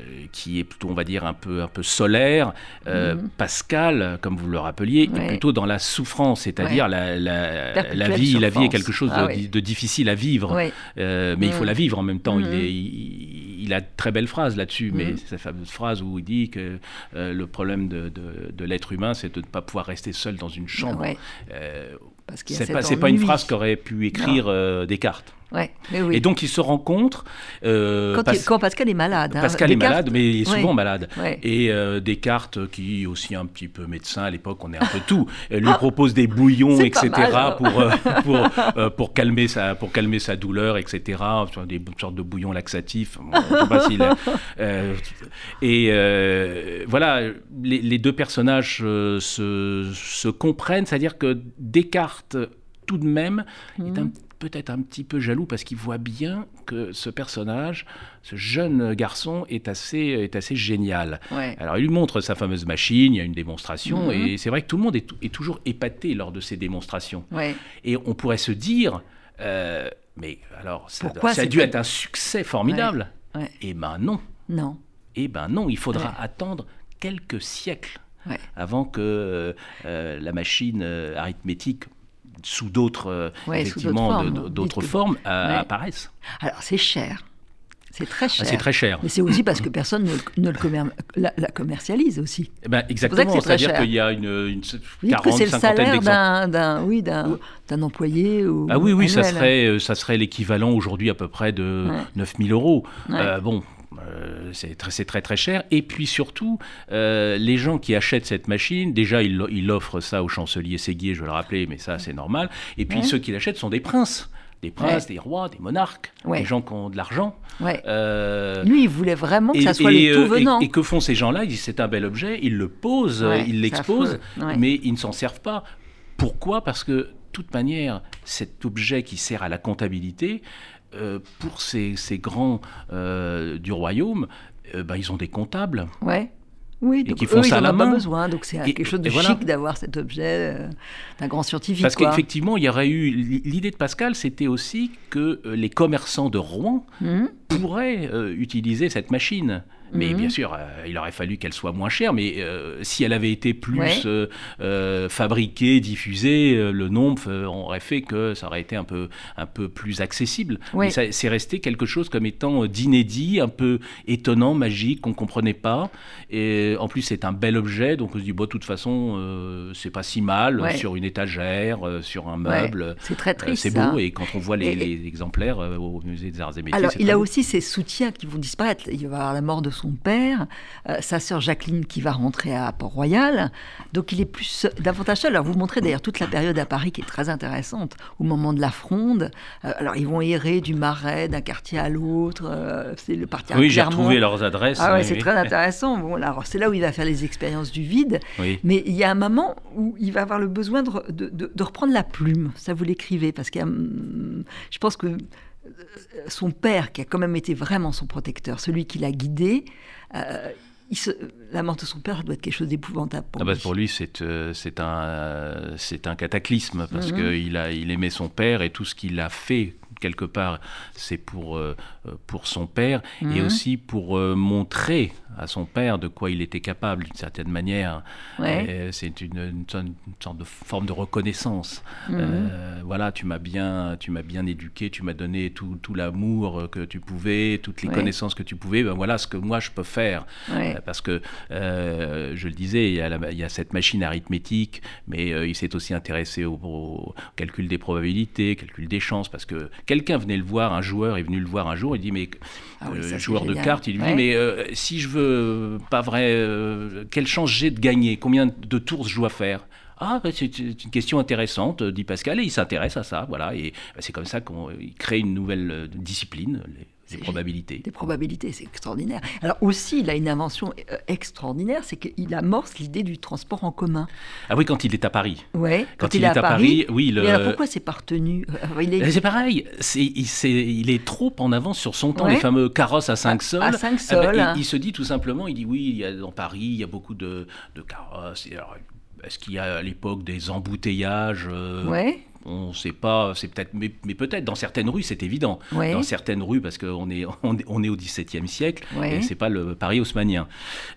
Euh, qui est plutôt, on va dire, un peu, un peu solaire. Euh, mhm. Pascal, comme vous le rappeliez, est plutôt dans la souffrance, c'est-à-dire la, la, vie, la vie est quelque chose ah de, difficile à vivre, euh, mais il faut la vivre en même temps. Il, mhm. est, il, a de très belles phrases là-dessus, mais mhm. sa fameuse phrase où il dit que le problème de, de, l'être humain, c'est de ne pas pouvoir rester seul dans une chambre. c'est pas, pas une phrase qu'aurait pu écrire Descartes.
Ouais, oui.
Et donc ils se rencontrent.
Euh, quand, Pascal est malade.
Hein. Pascal est malade, mais il est souvent malade. Et euh, Descartes, qui est aussi un petit peu médecin à l'époque, on est un peu tout, lui ah propose des bouillons, etc. pour, euh, pour, pour, calmer sa, pour calmer sa douleur, etc. Des sortes de bouillons laxatifs. et voilà, les, deux personnages se, se comprennent, c'est-à-dire que Descartes, tout de même, est un mhm peut-être un petit peu jaloux parce qu'il voit bien que ce personnage, ce jeune garçon, est assez, est assez génial. Alors il lui montre sa fameuse machine, il y a une démonstration, mhm. et c'est vrai que tout le monde est, toujours épaté lors de ces démonstrations. Et on pourrait se dire, euh, mais alors ça, ça a dû être un succès formidable. Eh ben non.
Non.
Eh ben non, il faudra attendre quelques siècles avant que euh, la machine euh, arithmétique sous d'autres euh, effectivement d'autres formes, euh, apparaissent.
Alors c'est cher. C'est très ah, cher.
c'est très cher.
Mais c'est aussi parce que personne ne, le la, commercialise aussi.
Eh ben, exactement. C'est-à-dire qu'il y a une, une 40,
c'est le salaire d'un, oui, d'un, employé ou
Ah oui, oui, ça serait, euh, ça serait l'équivalent aujourd'hui à peu près de 9000 euros. bon, euh, c'est très, très très cher. Et puis surtout, euh, les gens qui achètent cette machine, déjà, ils, il offrent ça au chancelier Séguier, je vais le rappeler, mais ça, c'est normal. Et puis ceux qui l'achètent sont des princes. Des princes, des rois, des monarques, des gens qui ont de l'argent.
Euh, Lui, il voulait vraiment que ça soit le tout venant.
Et, que font ces gens-là? Ils disent c'est un bel objet, ils le posent, ils l'exposent, mais ils ne s'en servent pas. Pourquoi? Parce que, de toute manière, cet objet qui sert à la comptabilité, pour ces, grands du royaume, bah, ils ont des comptables.
Ouais. Oui, donc qui font ça à la main. pas besoin, donc c'est quelque chose de chic d'avoir cet objet euh, d'un grand scientifique.
Parce qu'effectivement, il y aurait eu l'idée de Pascal, c'était aussi que euh, les commerçants de Rouen mmh. Pourraient euh, utiliser cette machine. Mais mhm. bien sûr, euh, il aurait fallu qu'elle soit moins chère. Mais euh, si elle avait été plus fabriquée, diffusée, le nombre aurait fait que ça aurait été un peu, un peu plus accessible. Mais c'est resté quelque chose comme étant d'inédit, un peu étonnant, magique, qu'on ne comprenait pas. Et en plus, c'est un bel objet. Donc on se dit, bon, de toute façon, c'est pas si mal sur une étagère, sur un meuble.
C'est très triste.
c'est beau. Et quand on voit les, exemplaires au musée des Arts et Métiers.
Alors, il a aussi ses soutiens qui vont disparaître. Il va y avoir la mort de son père, euh, sa sœur Jacqueline qui va rentrer à Port-Royal. Donc il est plus davantage seul. Alors vous montrez d'ailleurs toute la période à Paris qui est très intéressante, au moment de la fronde. Euh, alors ils vont errer du Marais, d'un quartier à l'autre. Euh, c'est le parti
Oui, j'ai retrouvé leurs adresses.
Ah ouais, c'est très intéressant. Bon, alors c'est là où il va faire les expériences du vide. Mais il y a un moment où il va avoir le besoin de, de, de reprendre la plume. Ça vous l'écrivez parce que je pense que son père, qui a quand même été vraiment son protecteur, celui qui l'a guidé, euh, la mort de son père doit être quelque chose d'épouvantable pour
ah
bah.
Pour lui, c'est euh, un, un cataclysme, parce mhm. qu'il il aimait son père et tout ce qu'il a fait quelque part, c'est pour, euh, pour son père et mhm. aussi pour montrer à son père de quoi il était capable d'une certaine manière. C'est une, sorte de forme de reconnaissance. Mhm. Euh, voilà, tu m'as bien, tu m'as bien éduqué, tu m'as donné tout, tout l'amour que tu pouvais, toutes les connaissances que tu pouvais. Ben voilà ce que moi je peux faire. Euh, parce que euh, je le disais, il y, a il y, a cette machine arithmétique, mais il s'est aussi intéressé au, calcul des probabilités, calcul des chances, parce que quelqu'un venait le voir, un joueur est venu le voir un jour, il dit mais ah le joueur de cartes, il lui dit mais si je veux pas vrai, euh, quelle chance j'ai de gagner? Combien de tours je dois faire? Ah, bah, c'est une question intéressante, dit Pascal, et il s'intéresse à ça, voilà, et bah, c'est comme ça qu'on crée une nouvelle euh, discipline, des probabilités.
Des probabilités, c'est extraordinaire. Alors aussi, il a une invention euh, extraordinaire, c'est qu'il amorce l'idée du transport en commun.
Ah oui, quand il est à Paris.
Ouais, quand, il, est, à Paris,
oui.
Le... alors pourquoi c'est pas retenu
est... C'est pareil, il, il, est trop en avance sur son temps, les fameux carrosses à 5 sols.
À 5 sols. Eh
ben, il, se dit tout simplement, il dit oui, il y a, dans Paris, il y a beaucoup de, de carrosses. est-ce qu'il y a à l'époque des embouteillages
euh, ouais
on ne sait pas, c'est peut-être, mais, peut-être dans certaines rues, c'est évident. Dans certaines rues, parce qu'on est, on, est au XVIIe siècle, et c'est pas le Paris haussmanien.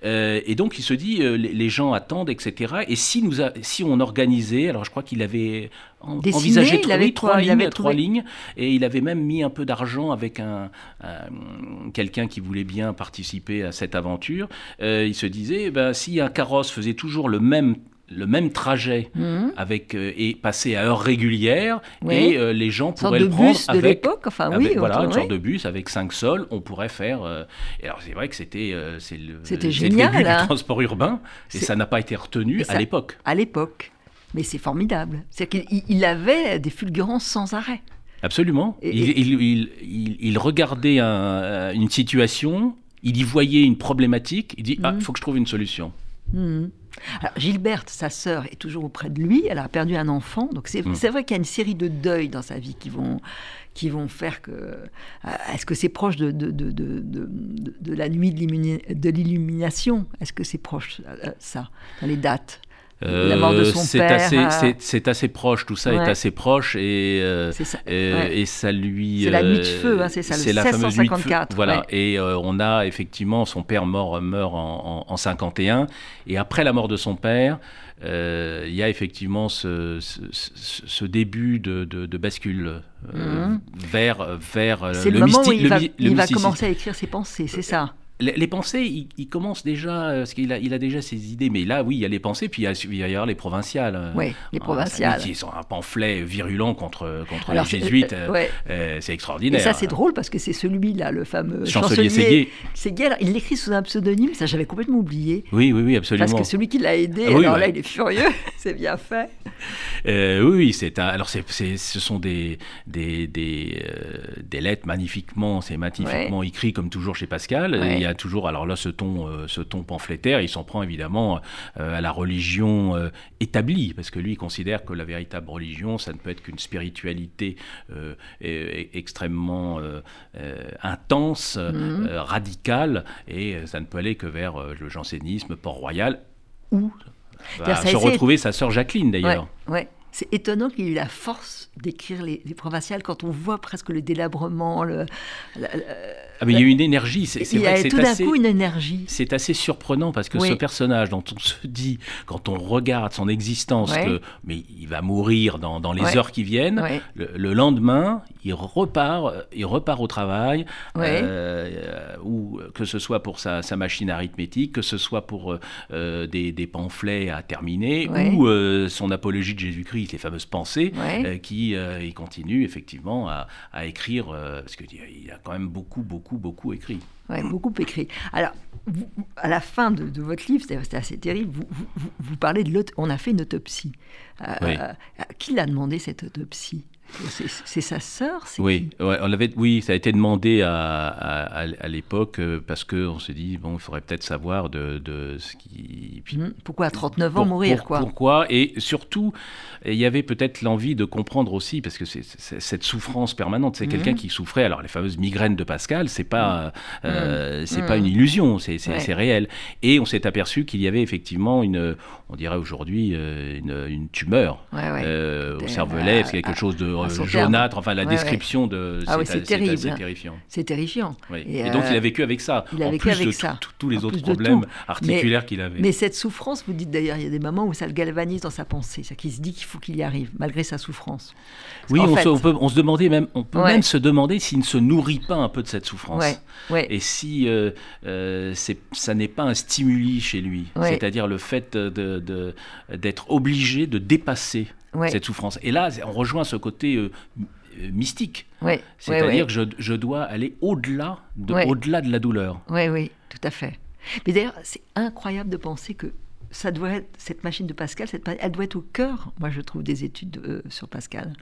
Euh, et donc, il se dit, euh, les, gens attendent, etc. Et si, nous si on organisait, alors je crois qu'il avait envisagé trois, lignes, trois lignes, et il avait même mis un peu d'argent avec un, quelqu'un qui voulait bien participer à cette aventure. Euh, il se disait, ben, si un carrosse faisait toujours le même le même trajet mhm. avec euh, et passer à heure régulière et euh, les gens pourraient le prendre bus avec,
de l'époque enfin oui
voilà une sorte de bus avec cinq sols on pourrait faire euh, et alors c'est vrai que c'était c'est le,
c'était génial
le début du hein. transport urbain et ça n'a pas été retenu à l'époque
à l'époque mais c'est formidable c'est qu'il avait des fulgurances sans arrêt
absolument il, il, il, regardait une situation il y voyait une problématique il dit ah il mhm. faut que je trouve une solution
mhm. Alors, Gilberte, sa sœur, est toujours auprès de lui. Elle a perdu un enfant. Donc, c'est mm. vrai qu'il y a une série de deuils dans sa vie qui vont, qui vont faire que. Euh, est-ce que c'est proche de, de, de, de, la nuit de l'illumination? Est-ce que c'est proche, euh, ça, dans les dates? La mort de son
père. Assez, C'est assez proche, tout ça est assez proche et, euh, ça. et ça lui.
C'est la nuit de feu, hein, c'est ça, le la fameuse nuit de feu.
Voilà, et euh, on a effectivement son père mort, meurt en, en, 51, et après la mort de son père, euh, il y a effectivement ce, ce, début de, de, bascule mhm. vers, vers
le, le, moment où il va, il va commencer à écrire ses pensées, c'est ça
les, pensées, il, commence déjà, euh, parce qu'il a, il a déjà ses idées, mais là, oui, il y a les pensées, puis il y a, il y avoir les provinciales. Euh,
oui, les provinciales.
Qui sont un pamphlet virulent contre, contre les jésuites. Euh, c'est extraordinaire.
Et ça, c'est drôle, parce que c'est celui-là, le fameux
chancelier, chancelier
Séguier. il l'écrit sous un pseudonyme, ça j'avais complètement oublié.
Oui, oui, oui, absolument.
Parce que celui qui l'a aidé, ah alors là, il est furieux. c'est bien fait.
Euh, oui, c'est alors c'est, ce sont des des, des, euh, des lettres magnifiquement, c'est magnifiquement écrit comme toujours chez Pascal. Il y a toujours alors là ce ton euh, ce ton pamphlétaire, il s'en prend évidemment à la religion établie parce que lui il considère que la véritable religion ça ne peut être qu'une spiritualité extrêmement intense, mhm. radicale et ça ne peut aller que vers le jansénisme, Port-Royal ou va se retrouver sa sœur Jacqueline d'ailleurs.
Ouais, C'est étonnant qu'il ait eu la force d'écrire les, provinciales quand on voit presque le délabrement. Le,
ah, mais il y a une énergie. C'est,
il y a tout d'un coup une énergie.
C'est assez surprenant parce que ce personnage dont on se dit, quand on regarde son existence, que mais il va mourir dans, dans les heures qui viennent, le, lendemain, il repart, il repart au travail, euh, ou que ce soit pour sa, sa, machine arithmétique, que ce soit pour euh, des, des, pamphlets à terminer, ou euh, son apologie de Jésus-Christ, les fameuses pensées, qui il continue effectivement à, à écrire, parce qu'il a quand même beaucoup, beaucoup, beaucoup écrit.
Ouais, beaucoup écrit. Alors, à la fin de, votre livre, c'était assez terrible, vous, vous, parlez de l'autre. On a fait une autopsie. qui l'a demandé cette autopsie? C'est sa sœur
Oui, ouais, on avait, oui, ça a été demandé à, à, l'époque euh, parce qu'on s'est dit, bon, il faudrait peut-être savoir de, de, ce qui.
Puis, mmh. pourquoi à 39 ans mourir quoi
Pourquoi Et surtout, il y avait peut-être l'envie de comprendre aussi, parce que c'est cette souffrance permanente, c'est quelqu'un mmh. qui souffrait. Alors, les fameuses migraines de Pascal, c'est pas, mmh. euh, c'est pas une illusion, c'est réel. Et on s'est aperçu qu'il y avait effectivement une, on dirait aujourd'hui, euh, une, une, tumeur au cervelet, c'est quelque chose de jaunâtre, enfin la description de.
Ah oui, c'est terrible.
C'est terrifiant.
C'est terrifiant.
Et, donc il a vécu avec ça.
Il a
en
vécu
plus
avec
de
ça.
tous les autres problèmes articulaires qu'il avait.
Mais cette souffrance, vous dites d'ailleurs, il y a des moments où ça le galvanise dans sa pensée, c'est qu'il se dit qu'il faut qu'il y arrive, malgré sa souffrance.
oui, on, se, on, peut, on, se, demandait même, on peut même se demander s'il ne se nourrit pas un peu de cette souffrance. Et si euh, euh, ça n'est pas un stimuli chez lui, c'est-à-dire le fait d'être de, d'être obligé de dépasser cette souffrance. Et là, on rejoint ce côté euh, euh, mystique. C'est-à-dire que je, je, dois aller au-delà de, au-delà de la douleur.
Oui, oui, tout à fait. Mais d'ailleurs, c'est incroyable de penser que ça doit être, cette machine de Pascal, cette, elle doit être au cœur, moi je trouve, des études euh, sur Pascal.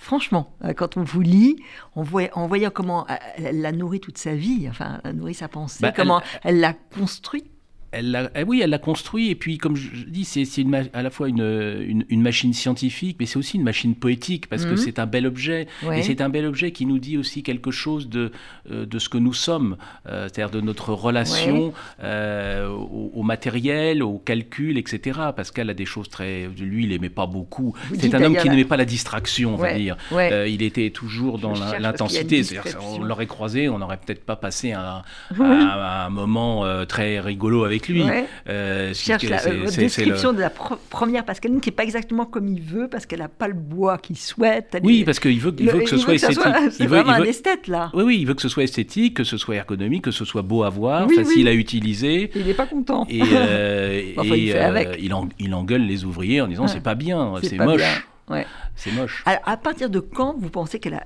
Franchement, quand on vous lit, on voit, en voyant comment elle l'a nourri toute sa vie, enfin, elle a nourri sa pensée, bah, comment elle l'a construit
elle eh oui, elle l'a construit. Et puis, comme je dis, c'est à la fois une, une, machine scientifique, mais c'est aussi une machine poétique, parce que mhm. c'est un bel objet. Et c'est un bel objet qui nous dit aussi quelque chose de, euh, de ce que nous sommes, euh, c'est-à-dire de notre relation euh, au, matériel, au calcul, etc. Pascal a des choses très. Lui, il n'aimait pas beaucoup. C'est un homme qui n'aimait pas la distraction, on va dire. il était toujours dans l'intensité. On l'aurait croisé, on n'aurait peut-être pas passé un, un, un moment très rigolo avec lui.
Euh, cherche la euh, description de la première Pascaline qui n'est pas exactement comme il veut parce qu'elle n'a pas le bois qu'il souhaite.
oui, parce qu'il veut, il veut que ce soit esthétique.
C'est vraiment un esthète là.
Oui, oui, il veut que ce soit esthétique, que ce soit ergonomique, que ce soit beau à voir, facile à utiliser.
Il n'est pas content.
Et, euh, il, euh, il, engueule les ouvriers en disant c'est pas bien, c'est moche. Ouais. C'est moche.
Alors, à partir de quand vous pensez qu'on a,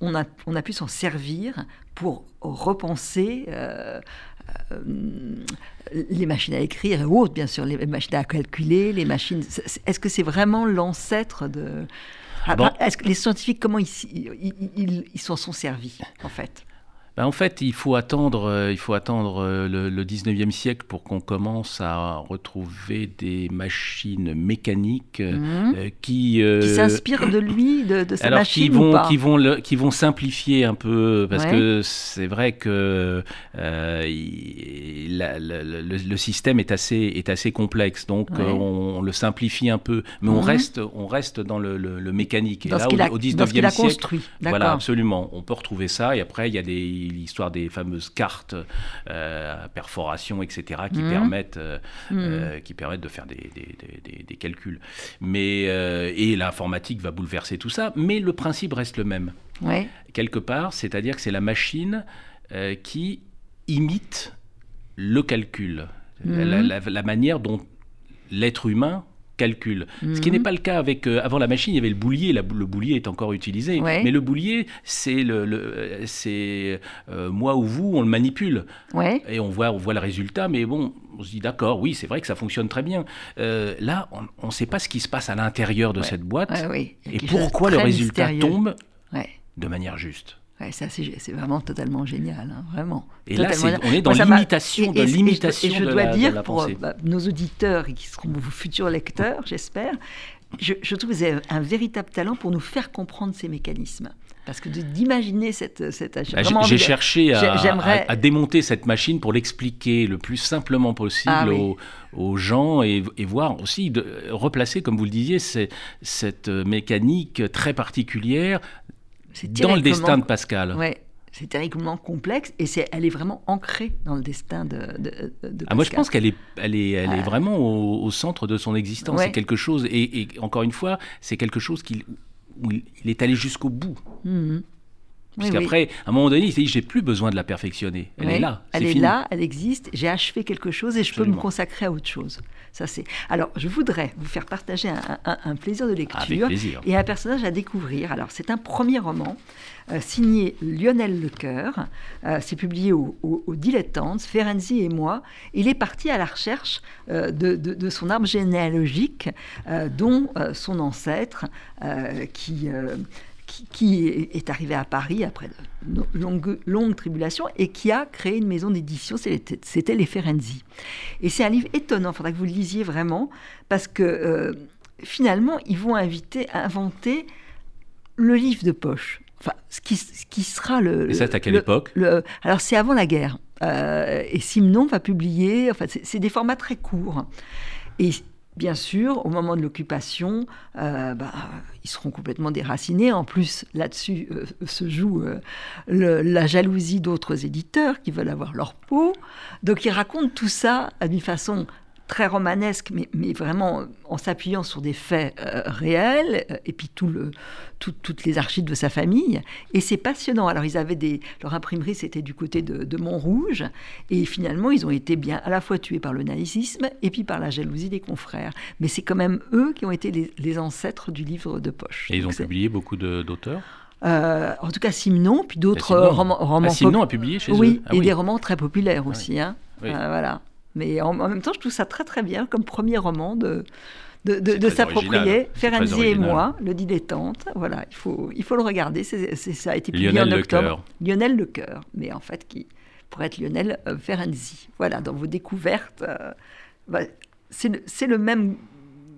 on a, on a pu s'en servir pour repenser euh, les machines à écrire et autres, bien sûr, les machines à calculer, les machines. Est-ce que c'est vraiment l'ancêtre de. Ah, est-ce que les scientifiques, comment ils s'en sont servis, en fait?
Ben, en fait, il faut attendre, euh, il faut attendre euh, le, 19e siècle pour qu'on commence à retrouver des machines mécaniques euh,
mhm. qui... qui s'inspirent de lui, de, de sa
alors,
machine
qui vont,
ou pas
qui vont, le, qui vont simplifier un peu, parce que c'est vrai que le, le, système est assez, est assez complexe, donc on, le simplifie un peu, mais on, mhm. reste, on reste dans le, mécanique.
Et dans là, au, 19e siècle, construit.
voilà, absolument, on peut retrouver ça, et après, il y a des l'histoire des fameuses cartes euh, à perforation, etc., qui, mmh. permettent, euh, mmh. euh, qui permettent de faire des, des, des, calculs. Mais, et l'informatique va bouleverser tout ça, mais le principe reste le même.
Ouais.
Quelque part, c'est-à-dire que c'est la machine qui imite le calcul, mmh. la, la manière dont l'être humain calcul. Ce qui
Mhm.
n'est pas le cas avec. euh, avant la machine, il y avait le boulier. La- le boulier est encore utilisé.
Ouais.
Mais le boulier, c'est le, le- c'est euh, moi ou vous, on le manipule.
Ouais.
Et on voit, on voit le résultat, mais bon, on se dit d'accord, oui, c'est vrai que ça fonctionne très bien. Euh, là, on ne sait pas ce qui se passe à l'intérieur de
Ouais.
cette boîte et pourquoi le résultat
mystérieux.
tombe de manière juste.
Ouais, ça c'est vraiment totalement génial, hein, vraiment.
Et là, on est dans l'imitation
et-
de
et- et je-
l'imitation
Et je
de
dois
la- de
dire
la
pour bah, nos auditeurs et qui seront vos futurs lecteurs, j'espère, je, je trouve que vous avez un véritable talent pour nous faire comprendre ces mécanismes. Parce que d'imaginer cette, cette j'ai
Bah, J'ai cherché à, démonter cette machine pour l'expliquer le plus simplement possible
Ah oui.
aux, gens et, et voir aussi de replacer, comme vous le disiez, cette mécanique très particulière dans le destin de Pascal.
Ouais, c'est terriblement complexe et c'est, elle est vraiment ancrée dans le destin de, de, de
Ah, moi, je
Pascal.
pense qu'elle est, elle est, elle est
Ah.
vraiment au, au centre de son existence.
Ouais.
C'est quelque chose, et, et encore une fois, c'est quelque chose qu'il, où il, il est allé jusqu'au bout.
Mhm. Oui, oui.
Puisqu'après, à un moment donné, il s'est dit, j'ai plus besoin de la perfectionner. Elle est là.
Elle
c'est
est là, elle existe. J'ai achevé quelque chose et je peux me consacrer à autre chose. Ça c'est. Alors, je voudrais vous faire partager un, un- un plaisir de
Avec
lecture
plaisir.
et un personnage à découvrir. Alors, c'est un premier roman euh, signé Lionel Lecoeur. Euh, c'est publié au, au, au Dilettante, Ferenczi et moi. Il est parti à la recherche euh, de, de- de son arbre généalogique, euh, dont son ancêtre, qui, qui, qui est arrivé à Paris après de longues longues tribulations et qui a créé une maison d'édition, c'était les Ferenczi. Et c'est un livre étonnant, il faudra que vous le lisiez vraiment, parce que euh, finalement, ils vont inviter, inventer le livre de poche. Enfin, ce qui, ce qui sera le.
Et ça, c'est à quelle
le-
époque?
le- Alors, c'est avant la guerre. Euh, et Simon va publier. Enfin, c'est c'est des formats très courts. Et bien sûr, au moment de l'occupation, euh, bah, ils seront complètement déracinés. En plus, là-dessus euh, se joue euh, la jalousie d'autres éditeurs qui veulent avoir leur peau. Donc, ils racontent tout ça d'une façon très romanesque, mais, mais vraiment en s'appuyant sur des faits euh, réels, euh, et puis tout le, tout- toutes les archives de sa famille. Et c'est passionnant. Alors, ils avaient des. Leur imprimerie, c'était du côté de, de Montrouge, et finalement, ils ont été bien à la fois tués par le nazisme et puis par la jalousie des confrères. Mais c'est quand même eux qui ont été les, les ancêtres du livre de poche.
Et ils ont publié beaucoup d'auteurs?
Euh, en tout cas, Simon, puis d'autres
Simon.
euh, romans. romans
Ah, Simon a publié chez
oui,
eux Ah
et
oui.
des romans très populaires aussi. hein.
Oui.
Euh, voilà. Mais en, en même temps, je trouve ça très très bien comme premier roman de, de, s'approprier Ferenczi et moi, le dilettante. Voilà, il faut, il faut le regarder. C'est, c'est- ça a été publié
Lionel
en octobre.
Lecoeur.
Lionel Lecoeur, mais en fait, qui pourrait être Lionel euh, Ferenczi. Voilà, dans vos découvertes, euh, bah, c'est, le, c'est le même,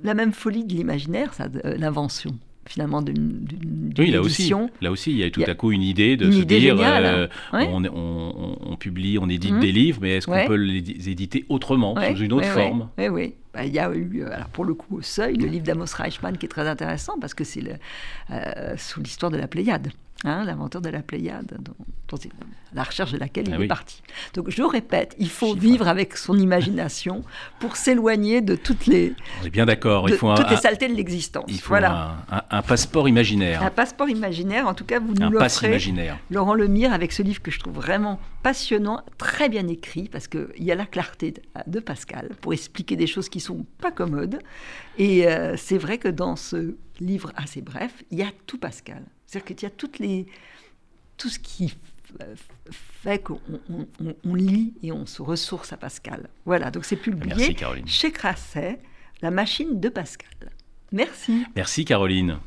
la même folie de l'imaginaire, ça, de, euh, l'invention finalement d'une,
Oui, là aussi.
édition.
Là aussi, il y a tout à coup une idée de
une
se
idée
dire
géniale,
euh,
ouais.
on, on- on- on publie, on édite
Mhm.
des livres, mais est-ce qu'on
Ouais.
peut les éditer autrement, sous une autre forme
Oui, oui. Bah, il y a eu, euh, alors pour le coup, au seuil, le livre d'Amos Reichmann qui est très intéressant parce que c'est euh, sous l'histoire de la Pléiade, hein, l'inventeur de la Pléiade, dont, dont c'est la recherche de laquelle il
Ah
est
oui.
parti. Donc je répète, il faut vivre avec son imagination pour s'éloigner de toutes les,
On est bien d'accord, il faut, un,
toutes les saletés de l'existence.
il faut
voilà.
un, un- un passeport imaginaire,
Un passeport imaginaire, en tout cas, vous nous l'offrez.
imaginaire.
Laurent Lemire avec ce livre que je trouve vraiment passionnant, très bien écrit, parce qu'il y a la clarté de, de Pascal pour expliquer des choses qui sont pas commodes. Et euh, c'est vrai que dans ce livre assez bref, il y a tout Pascal. C'est-à-dire qu'il y a toutes les, tout ce qui f- fait qu'on on- on- on lit et on se ressource à Pascal. Voilà, donc c'est publié
Merci
chez Crasset, La machine de Pascal. Merci.
Merci Caroline.